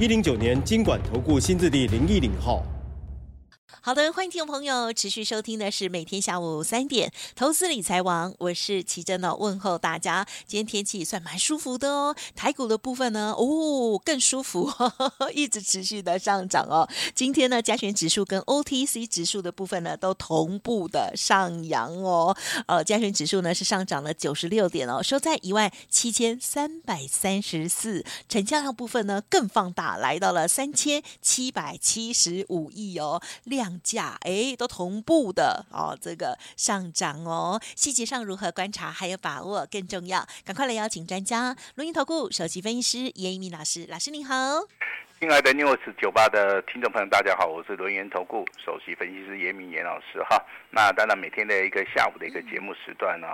一零九年金管投顾新字第零一零号。好的，欢迎听众朋友持续收听的是每天下午三点投资理财王，我是琦蓁的问候大家。今天天气算蛮舒服的哦，台股的部分呢，哦更舒服呵呵，一直持续的上涨哦。今天呢，加权指数跟 OTC 指数的部分呢，都同步的上扬哦。呃，加权指数呢是上涨了九十六点哦，收在一万七千三百三十四，成交量部分呢更放大，来到了三千七百七十五亿哦，量。价哎，都同步的哦，这个上涨哦，细节上如何观察还有把握更重要，赶快来邀请专家，伦银投顾首席分析师严一民老师，老师您好，亲爱的 News 九八的听众朋友，大家好，我是伦银投顾首席分析师严一民严老师哈，那当然每天的一个下午的一个节目时段呢。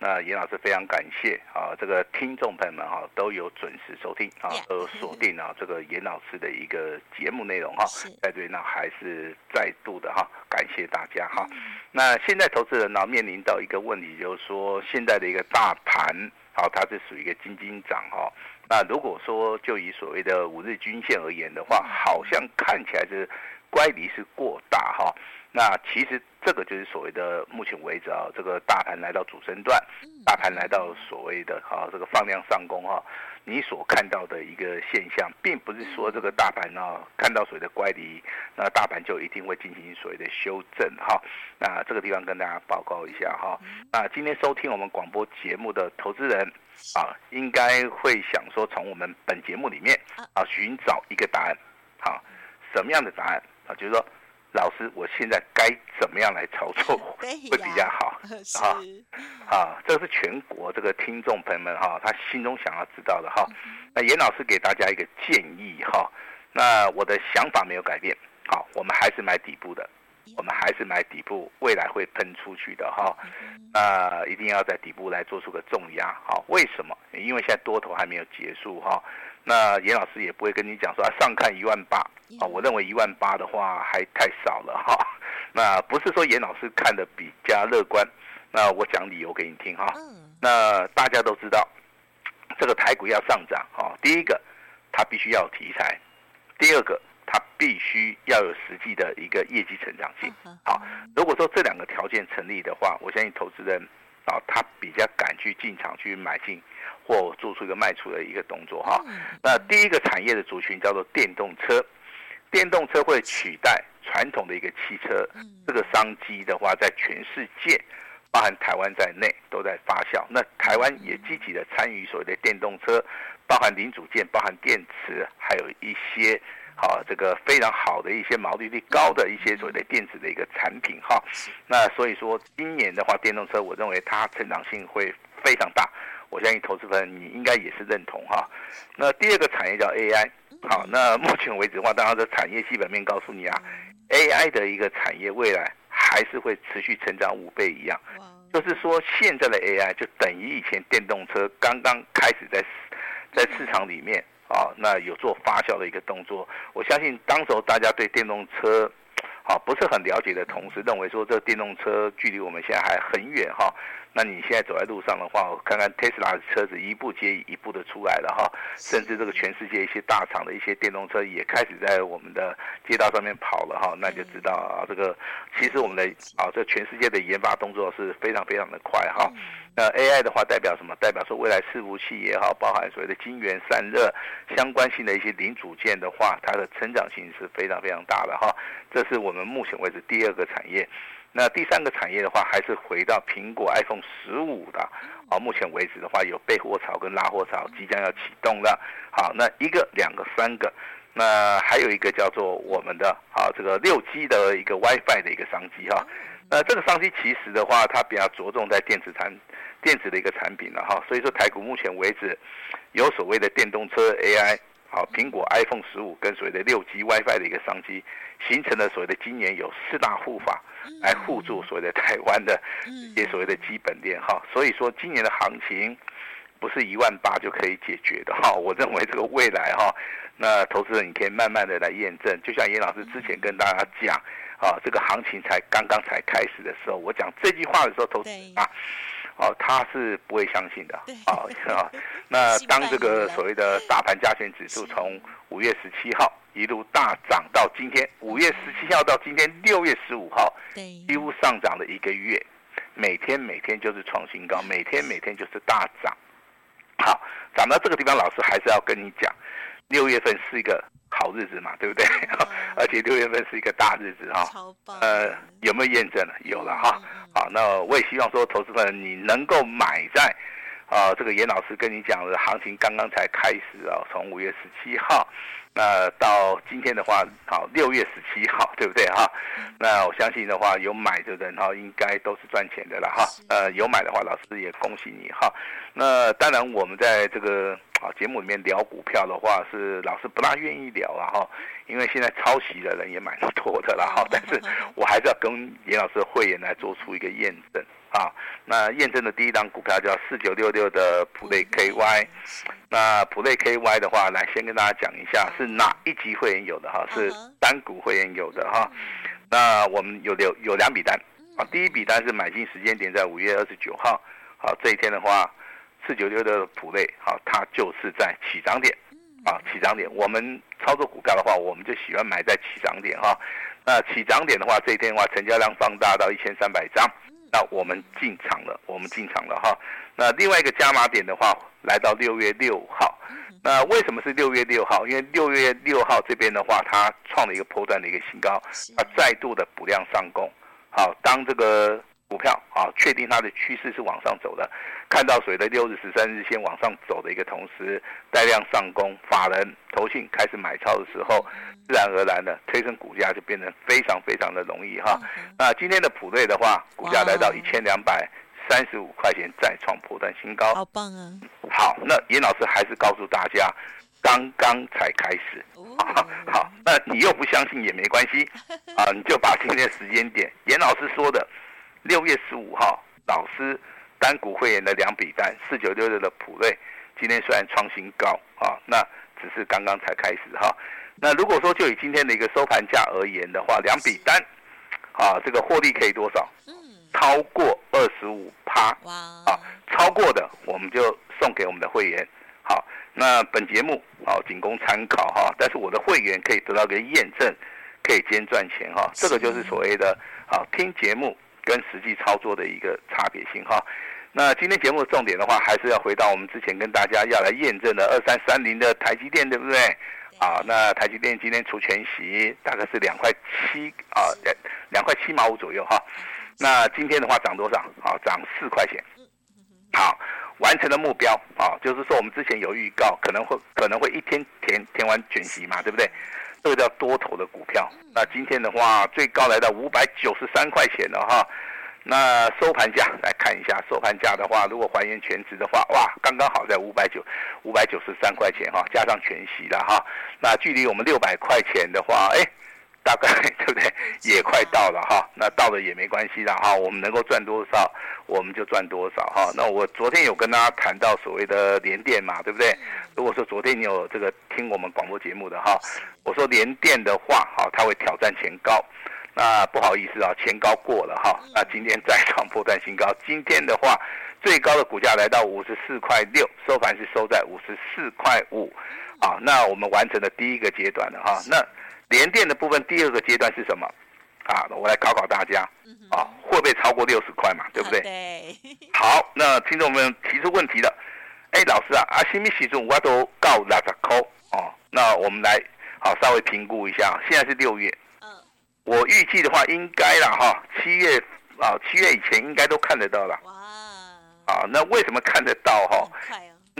那严老师非常感谢啊，这个听众朋友们哈都有准时收听啊，都锁定啊 这个严老师的一个节目内容哈。在这里呢，还是再度的哈感谢大家哈。那现在投资人呢面临到一个问题，就是说现在的一个大盘好，它是属于一个金金涨哈。那如果说就以所谓的五日均线而言的话，好像看起来是乖离是过大哈。那其实这个就是所谓的目前为止啊，这个大盘来到主升段，大盘来到所谓的哈这个放量上攻哈，你所看到的一个现象，并不是说这个大盘呢看到所谓的乖离，那大盘就一定会进行所谓的修正哈。那这个地方跟大家报告一下哈。那今天收听我们广播节目的投资人啊，应该会想说，从我们本节目里面啊寻找一个答案，好，什么样的答案啊？就是说。老师，我现在该怎么样来操作 会比较好？啊啊，这是全国这个听众朋友们哈，他心中想要知道的哈。那严老师给大家一个建议哈，那我的想法没有改变，好，我们还是买底部的，我们还是买底部，未来会喷出去的哈。那一定要在底部来做出个重压，好，为什么？因为现在多头还没有结束哈。那严老师也不会跟你讲说啊，上看一万八啊，我认为一万八的话还太少了哈。那不是说严老师看的比较乐观，那我讲理由给你听哈。那大家都知道，这个台股要上涨哈，第一个它必须要有题材，第二个它必须要有实际的一个业绩成长性。好，如果说这两个条件成立的话，我相信投资人啊，他比较敢去进场去买进。或做出一个卖出的一个动作哈，那第一个产业的族群叫做电动车，电动车会取代传统的一个汽车，这个商机的话，在全世界，包含台湾在内都在发酵。那台湾也积极的参与所谓的电动车，包含零组件、包含电池，还有一些好这个非常好的一些毛利率高的一些所谓的电子的一个产品哈。那所以说今年的话，电动车我认为它成长性会非常大。我相信投资人你应该也是认同哈。那第二个产业叫 AI，好，那目前为止的话，当然这产业基本面告诉你啊，AI 的一个产业未来还是会持续成长五倍一样。就是说现在的 AI 就等于以前电动车刚刚开始在在市场里面啊，那有做发酵的一个动作。我相信当时候大家对电动车啊不是很了解的同时，认为说这电动车距离我们现在还很远哈。那你现在走在路上的话，我看看特斯拉的车子一步接一步的出来了哈，甚至这个全世界一些大厂的一些电动车也开始在我们的街道上面跑了哈，那就知道啊，这个其实我们的啊，这全世界的研发动作是非常非常的快哈。那 AI 的话代表什么？代表说未来伺服器也好，包含所谓的晶圆散热相关性的一些零组件的话，它的成长性是非常非常大的哈。这是我们目前为止第二个产业。那第三个产业的话，还是回到苹果 iPhone 十五的啊。目前为止的话，有备货潮跟拉货潮即将要启动了。好，那一个、两个、三个，那还有一个叫做我们的啊这个六 G 的一个 WiFi 的一个商机哈。那这个商机其实的话，它比较着重在电子产电子的一个产品了哈。所以说台股目前为止有所谓的电动车 AI 好，苹果 iPhone 十五跟所谓的六 G WiFi 的一个商机，形成了所谓的今年有四大护法来护住所谓的台湾的一些所谓的基本链哈。所以说今年的行情不是一万八就可以解决的哈。我认为这个未来哈，那投资人你可以慢慢的来验证。就像严老师之前跟大家讲啊，这个行情才刚刚才开始的时候，我讲这句话的时候，投资人啊。哦，他是不会相信的。哦，啊，那当这个所谓的大盘加权指数从五月十七号一路大涨到今天，五月十七号到今天六月十五号，几乎上涨了一个月，每天每天就是创新高，每天每天就是大涨。好，涨到这个地方，老师还是要跟你讲，六月份是一个。好日子嘛，对不对？而且六月份是一个大日子哈。呃，有没有验证了？有了哈。好，那我也希望说，投资人你能够买在啊，这个严老师跟你讲的行情刚刚才开始啊，从五月十七号。那到今天的话，好，六月十七号，对不对哈？那我相信的话，有买的人哈，应该都是赚钱的了哈。呃，有买的话，老师也恭喜你哈。那当然，我们在这个啊节目里面聊股票的话，是老师不大愿意聊啊哈，因为现在抄袭的人也蛮多的了哈。但是 我还是要跟严老师的会员来做出一个验证。啊，那验证的第一档股票叫四九六六的普瑞 KY，那普瑞 KY 的话，来先跟大家讲一下是哪一级会员有的哈，是单股会员有的哈。那我们有有有两笔单啊，第一笔单是买进时间点在五月二十九号，好，这一天的话，四九六的普瑞，好，它就是在起涨点，啊，起涨点，我们操作股票的话，我们就喜欢买在起涨点哈。那起涨点的话，这一天的话，成交量放大到一千三百张。那我们进场了，我们进场了哈。那另外一个加码点的话，来到六月六号。那为什么是六月六号？因为六月六号这边的话，它创了一个波段的一个新高，它再度的补量上攻。好，当这个。股票啊，确定它的趋势是往上走的，看到所谓的六日、十三日线往上走的一个同时，带量上攻，法人投信开始买超的时候，自然而然的推升股价就变得非常非常的容易哈。那今天的普瑞的话，股价来到一千两百三十五块钱，再创破断新高，好棒啊！好，那严老师还是告诉大家，刚刚才开始。好，那你又不相信也没关系啊，你就把今天的时间点，严老师说的。六月十五号，老师单股会员的两笔单，四九六六的普瑞，今天虽然创新高啊，那只是刚刚才开始哈。那如果说就以今天的一个收盘价而言的话，两笔单，啊，这个获利可以多少？超过二十五趴。哇！啊，超过的我们就送给我们的会员。好，那本节目啊仅供参考哈，但是我的会员可以得到个验证，可以兼赚钱哈。这个就是所谓的啊听节目。跟实际操作的一个差别性哈，那今天节目的重点的话，还是要回到我们之前跟大家要来验证的二三三零的台积电，对不对？啊，那台积电今天除全息大概是两块七啊，两两块七毛五左右哈。那今天的话涨多少？啊，涨四块钱。好，完成了目标啊，就是说我们之前有预告，可能会可能会一天填填完全息嘛，对不对？这个叫多头的股票，那今天的话最高来到五百九十三块钱了哈，那收盘价来看一下，收盘价的话，如果还原全值的话，哇，刚刚好在五百九五百九十三块钱哈，加上全息了哈，那距离我们六百块钱的话，哎。大概对不对？也快到了哈，那到了也没关系了哈，我们能够赚多少，我们就赚多少哈。那我昨天有跟大家谈到所谓的连电嘛，对不对？如果说昨天你有这个听我们广播节目的哈，我说连电的话哈，它会挑战前高，那不好意思啊，前高过了哈，那今天再创波段新高，今天的话最高的股价来到五十四块六，收盘是收在五十四块五，啊，那我们完成了第一个阶段了哈，那。联电的部分第二个阶段是什么？啊，我来考考大家，啊，会不会超过六十块嘛？对不对？对。好，那听众们提出问题了，哎，老师啊，啊，什么时阵我都告六十块哦。那我们来好稍微评估一下，现在是六月，嗯，我预计的话应该了哈，七月啊，七月以前应该都看得到了。哇。啊，那为什么看得到哈？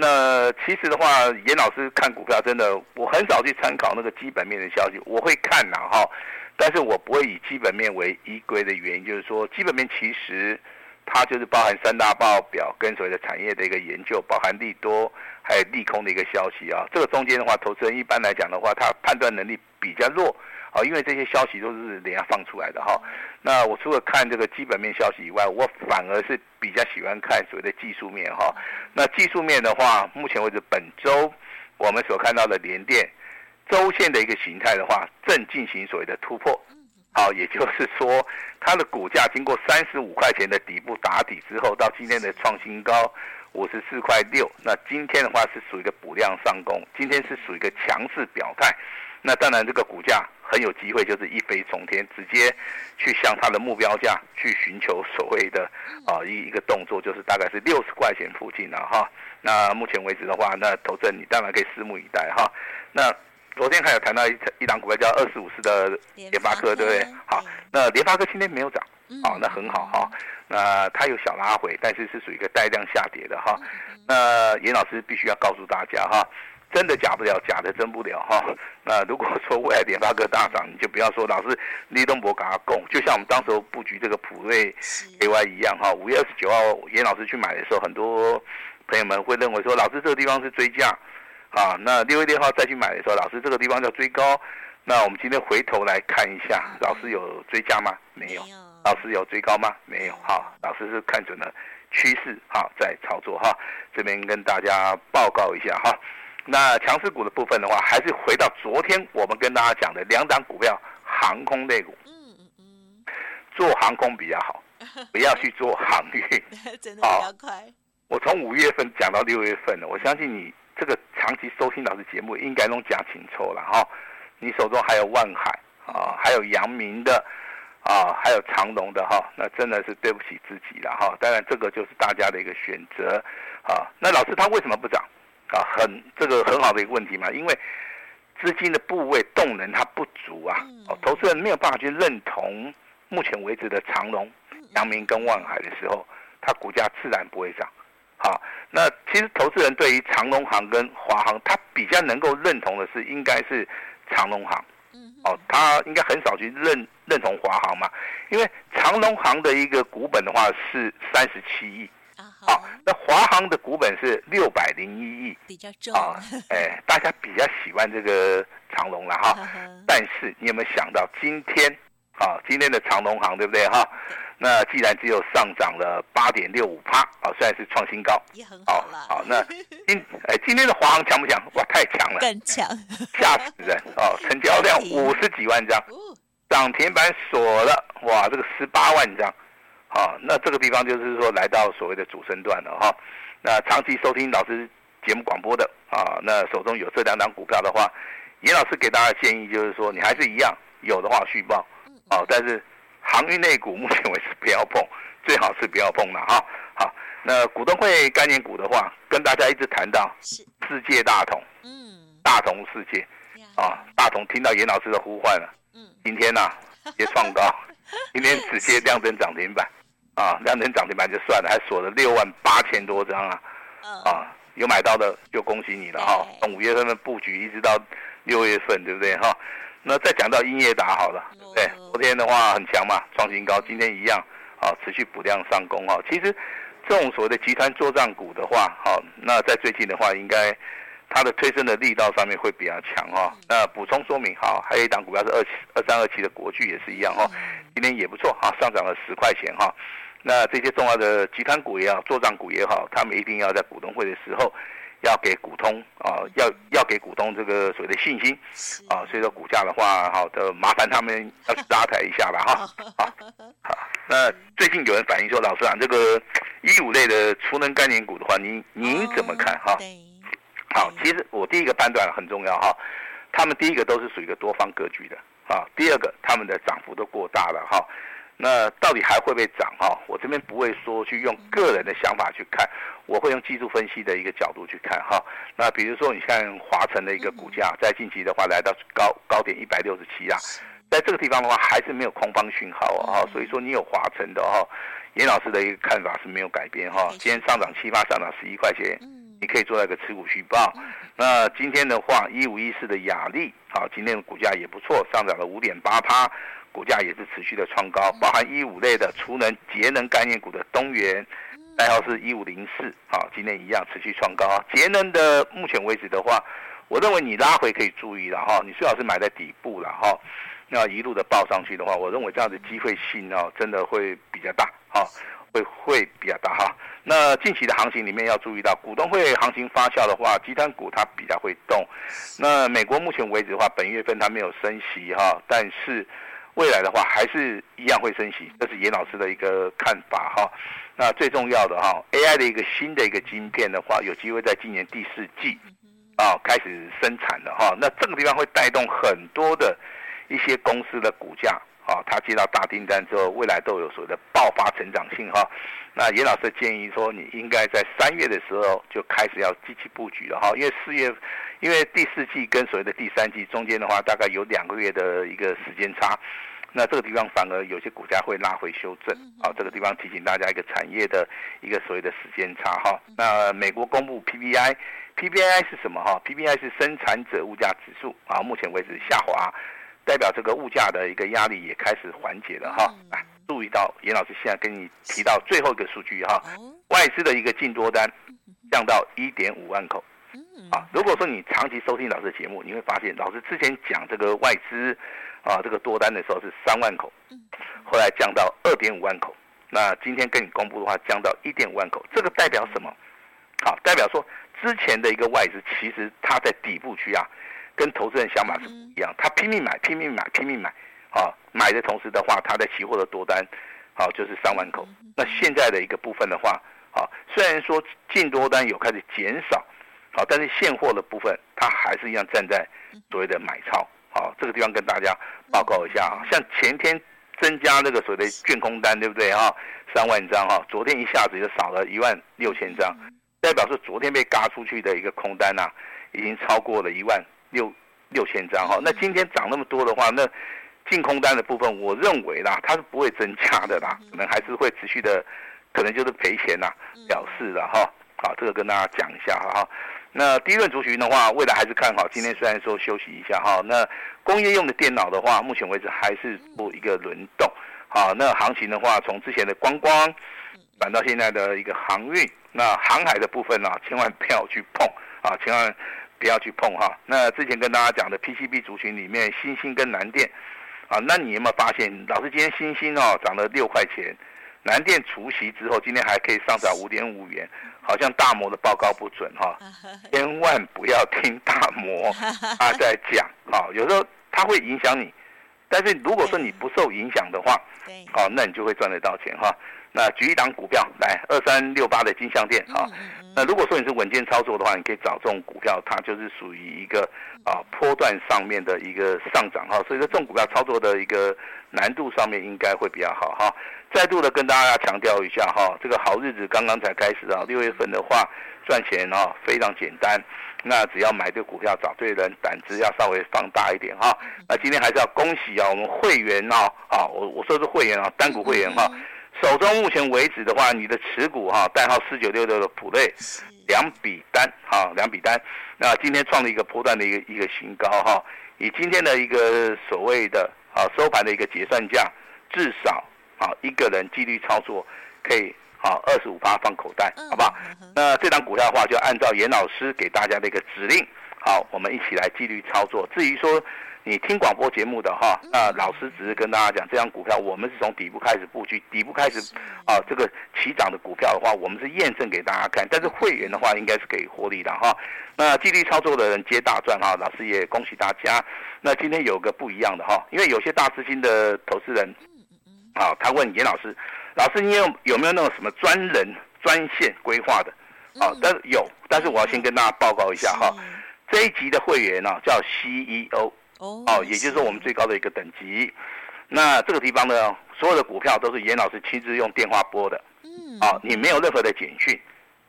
那其实的话，严老师看股票真的，我很少去参考那个基本面的消息，我会看呐哈，但是我不会以基本面为依归的原因，就是说基本面其实它就是包含三大报表跟所谓的产业的一个研究，包含利多还有利空的一个消息啊。这个中间的话，投资人一般来讲的话，他判断能力比较弱啊，因为这些消息都是人家放出来的哈。那我除了看这个基本面消息以外，我反而是比较喜欢看所谓的技术面哈。那技术面的话，目前为止本周我们所看到的联电周线的一个形态的话，正进行所谓的突破。好，也就是说，它的股价经过三十五块钱的底部打底之后，到今天的创新高五十四块六。那今天的话是属于一个补量上攻，今天是属于一个强势表态。那当然，这个股价很有机会就是一飞冲天，直接去向它的目标价去寻求所谓的啊一一个动作，就是大概是六十块钱附近了哈。那目前为止的话，那投资人你当然可以拭目以待哈。那。昨天还有谈到一一档股票叫二四五四的联发科，对不对？好，那联发科今天没有涨，好，那很好哈。那它有小拉回，但是是属于一个带量下跌的哈。那严老师必须要告诉大家哈，真的假不了，假的真不了哈。那如果说未来联发科大涨，你就不要说老师李东博给他供，就像我们当时候布局这个普瑞 AY 一样哈。五月二十九号严老师去买的时候，很多朋友们会认为说，老师这个地方是追价。啊，那六月六号再去买的时候，老师这个地方叫追高。那我们今天回头来看一下，老师有追价吗？没有。老师有追高吗？没有。好，老师是看准了趋势，好在操作哈。这边跟大家报告一下哈。那强势股的部分的话，还是回到昨天我们跟大家讲的两档股票，航空类股。嗯嗯嗯。做航空比较好，不要去做航运。真的比较快。我从五月份讲到六月份了，我相信你。这个长期收听老师节目，应该弄假清楚了哈。你手中还有万海啊，还有阳明的啊，还有长荣的哈，那真的是对不起自己了哈。当然，这个就是大家的一个选择啊。那老师他为什么不涨啊？很这个很好的一个问题嘛，因为资金的部位动能它不足啊。哦，投资人没有办法去认同目前为止的长隆、阳明跟万海的时候，它股价自然不会涨。好，那其实投资人对于长隆行跟华航，他比较能够认同的是，应该是长荣航。嗯，哦，他应该很少去认认同华航嘛，因为长隆行的一个股本的话是三十七亿。啊，好，那华航的股本是六百零一亿，比较重。啊，哎，大家比较喜欢这个长隆了哈。但是你有没有想到今天啊，今天的长隆行对不对哈？那既然只有上涨了八点六五趴，啊，虽然是创新高，也很好了。好，那今哎今天的华航强不强？哇，太强了，更强，吓死人哦！成交量五十几万张，涨停板锁了，哇，这个十八万张，好，那这个地方就是说来到所谓的主升段了哈。那长期收听老师节目广播的啊，那手中有这两档股票的话，严老师给大家建议就是说，你还是一样有的话续报，啊，但是。航运类股目前为止不要碰，最好是不要碰了哈。好，那股东会概念股的话，跟大家一直谈到世界大同，嗯，大同世界，啊，大同听到严老师的呼唤了，嗯，今天呢也创高，今天直接亮灯涨停板，啊，亮灯涨停板就算了，还锁了六万八千多张啊，啊，有买到的就恭喜你了哈。从五月份的布局一直到六月份，对不对哈？那再讲到英业达好了，对，昨天的话很强嘛，创新高，今天一样，啊，持续补量上攻哈。其实这种所谓的集团作战股的话，好，那在最近的话，应该它的推升的力道上面会比较强哈。那补充说明好，还有一档股票是二七二三二七的国巨也是一样哈，今天也不错哈，上涨了十块钱哈。那这些重要的集团股也好，做账股也好，他们一定要在股东会的时候。要给股东啊，要要给股东这个所谓的信心啊，所以说股价的话，好的麻烦他们要去拉抬一下了哈。好，好，那最近有人反映说，老师啊，这个一五类的储能概念股的话，您您怎么看哈？好，其实我第一个判断很重要哈，他们第一个都是属于一个多方格局的啊，第二个他们的涨幅都过大了哈。那到底还会不会涨哈？我这边不会说去用个人的想法去看，我会用技术分析的一个角度去看哈。那比如说你看华晨的一个股价，在近期的话来到高高点一百六十七啊，在这个地方的话还是没有空方讯号啊，所以说你有华晨的哈，严老师的一个看法是没有改变哈。今天上涨七八，上涨十一块钱，你可以做那个持股续报。那今天的话，一五一四的雅丽，好，今天的股价也不错，上涨了五点八趴。股价也是持续的创高，包含一五类的储能节能概念股的东元，代号是一五零四，好，今天一样持续创高。节能的目前为止的话，我认为你拉回可以注意了哈，你最好是买在底部了哈，那一路的报上去的话，我认为这样的机会性哦，真的会比较大哈。会会比较大哈，那近期的行情里面要注意到，股东会行情发酵的话，集团股它比较会动。那美国目前为止的话，本月份它没有升息哈，但是未来的话还是一样会升息，这是严老师的一个看法哈。那最重要的哈，AI 的一个新的一个晶片的话，有机会在今年第四季啊开始生产的哈，那这个地方会带动很多的一些公司的股价。啊，他接到大订单之后，未来都有所谓的爆发成长性哈。那严老师建议说，你应该在三月的时候就开始要积极布局了哈，因为四月，因为第四季跟所谓的第三季中间的话，大概有两个月的一个时间差，那这个地方反而有些股价会拉回修正啊。这个地方提醒大家一个产业的一个所谓的时间差哈。那美国公布 PPI，PPI 是什么哈？PPI 是生产者物价指数啊，目前为止下滑。代表这个物价的一个压力也开始缓解了哈，来注意到严老师现在跟你提到最后一个数据哈，外资的一个净多单降到一点五万口，啊，如果说你长期收听老师的节目，你会发现老师之前讲这个外资啊这个多单的时候是三万口，后来降到二点五万口，那今天跟你公布的话降到一点五万口，这个代表什么？好，代表说之前的一个外资其实它在底部区啊。跟投资人想法是不一样，他拼命买，拼命买，拼命买，啊，买的同时的话，他在期货的多单，好、啊，就是三万口。那现在的一个部分的话，啊，虽然说净多单有开始减少，好、啊，但是现货的部分，它还是一样站在所谓的买超，好、啊，这个地方跟大家报告一下啊，像前天增加那个所谓的券空单，对不对啊？三万张哈、啊，昨天一下子就少了一万六千张，代表是昨天被嘎出去的一个空单呐、啊，已经超过了一万。六六千张哈，那今天涨那么多的话，那净空单的部分，我认为啦，它是不会增加的啦，可能还是会持续的，可能就是赔钱啦，表示的哈。好，这个跟大家讲一下哈。那第一轮族群的话，未来还是看好。今天虽然说休息一下哈，那工业用的电脑的话，目前为止还是做一个轮动。好，那行情的话，从之前的观光转到现在的一个航运，那航海的部分呢，千万不要去碰啊，千万。不要去碰哈。那之前跟大家讲的 PCB 族群里面，星星跟南电，啊，那你有没有发现，老师今天星星哦涨了六块钱，南电除息之后，今天还可以上涨五点五元，好像大摩的报告不准哈，千万不要听大摩 他在讲啊，有时候他会影响你，但是如果说你不受影响的话，好，那你就会赚得到钱哈。那举一档股票来，二三六八的金项店啊。那如果说你是稳健操作的话，你可以找这种股票，它就是属于一个啊波段上面的一个上涨哈。所以说这种股票操作的一个难度上面应该会比较好哈。再度的跟大家强调一下哈，这个好日子刚刚才开始啊。六月份的话赚钱啊非常简单，那只要买对股票，找对人，胆子要稍微放大一点哈。那今天还是要恭喜啊，我们会员啊啊，我我说是会员啊，单股会员哈。手中目前为止的话，你的持股哈，代号四九六六的普瑞，两笔单哈，两笔单，那今天创了一个波段的一个一个新高哈，以今天的一个所谓的啊收盘的一个结算价，至少啊一个人纪律操作可以啊二十五趴放口袋，好不好？那这张股票的话，就按照严老师给大家的一个指令，好，我们一起来纪律操作。至于说。你听广播节目的哈，那老师只是跟大家讲，这张股票我们是从底部开始布局，底部开始啊，这个起涨的股票的话，我们是验证给大家看。但是会员的话，应该是可以获利的哈。那纪律操作的人皆大赚哈，老师也恭喜大家。那今天有个不一样的哈，因为有些大资金的投资人，啊，他问严老师，老师你有有没有那种什么专人专线规划的？啊，但是有，但是我要先跟大家报告一下哈，这一集的会员呢叫 CEO。哦，也就是说我们最高的一个等级，那这个地方呢，所有的股票都是严老师亲自用电话拨的，嗯，啊，你没有任何的简讯，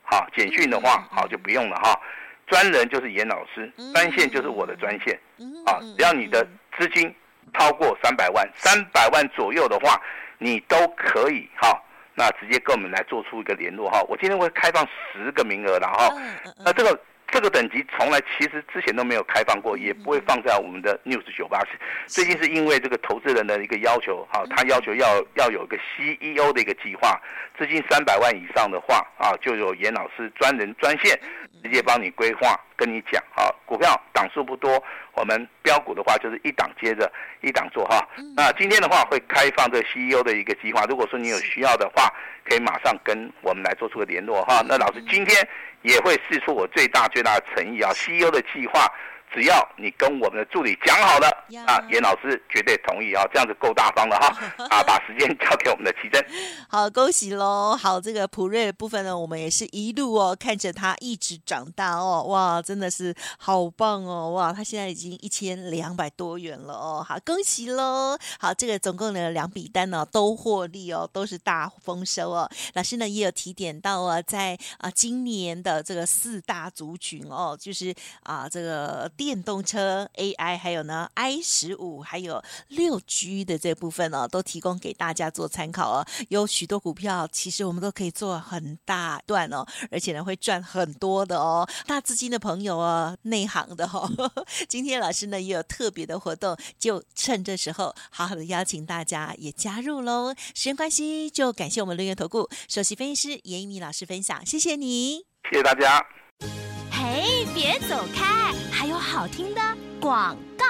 好，简讯的话，好就不用了哈，专人就是严老师，专线就是我的专线，啊，只要你的资金超过三百万，三百万左右的话，你都可以哈，那直接跟我们来做出一个联络哈，我今天会开放十个名额了哈，那这个。这个等级从来其实之前都没有开放过，也不会放在我们的 News 九八。最近是因为这个投资人的一个要求，好，他要求要要有一个 CEO 的一个计划，资金三百万以上的话啊，就有严老师专人专线直接帮你规划，跟你讲啊，股票档数不多，我们标股的话就是一档接着一档做哈。那今天的话会开放这个 CEO 的一个计划，如果说你有需要的话，可以马上跟我们来做出个联络哈。那老师今天也会试出我最大最大的诚意啊，CEO 的计划。只要你跟我们的助理讲好了，啊，严老师绝对同意啊，这样子够大方了哈，啊，把时间交给我们的奇珍。好，恭喜喽！好，这个普瑞的部分呢，我们也是一路哦，看着他一直长大哦，哇，真的是好棒哦，哇，他现在已经一千两百多元了哦，好，恭喜喽！好，这个总共的两笔单呢都获利哦，都是大丰收哦。老师呢也有提点到啊，在啊今年的这个四大族群哦，就是啊这个。电动车 AI 还有呢 I 十五还有六 G 的这部分呢、哦，都提供给大家做参考哦。有许多股票，其实我们都可以做很大段哦，而且呢会赚很多的哦。大资金的朋友哦，内行的哦。今天老师呢也有特别的活动，就趁这时候好好的邀请大家也加入喽。时间关系，就感谢我们乐源投顾首席分析师严一米老师分享，谢谢你，谢谢大家。哎，别走开，还有好听的广告。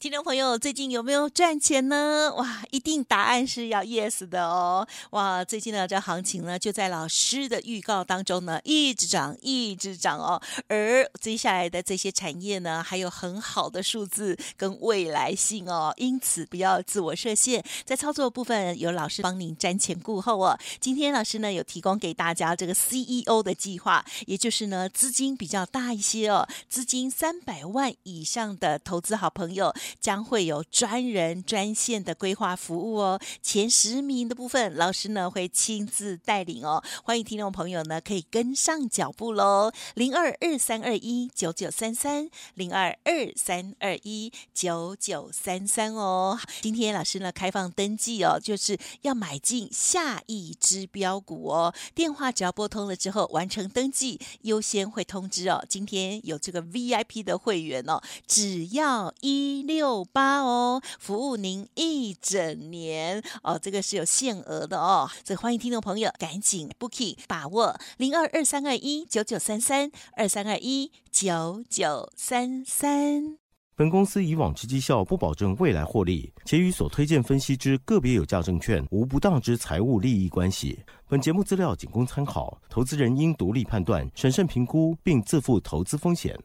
听众朋友，最近有没有赚钱呢？哇，一定答案是要 yes 的哦！哇，最近呢这行情呢，就在老师的预告当中呢，一直涨，一直涨哦。而接下来的这些产业呢，还有很好的数字跟未来性哦，因此不要自我设限，在操作部分有老师帮您瞻前顾后哦。今天老师呢有提供给大家这个 CEO 的计划，也就是呢资金比较大一些哦，资金三百万以上的投资好朋友。将会有专人专线的规划服务哦，前十名的部分，老师呢会亲自带领哦。欢迎听众朋友呢可以跟上脚步喽，零二二三二一九九三三，零二二三二一九九三三哦。今天老师呢开放登记哦，就是要买进下一支标股哦。电话只要拨通了之后完成登记，优先会通知哦。今天有这个 VIP 的会员哦，只要一六。六八哦，服务您一整年哦，这个是有限额的哦，所以欢迎听众朋友赶紧 booking 把握零二二三二一九九三三二三二一九九三三。本公司以往之绩效不保证未来获利，且与所推荐分析之个别有价证券无不当之财务利益关系。本节目资料仅供参考，投资人应独立判断、审慎评估，并自负投资风险。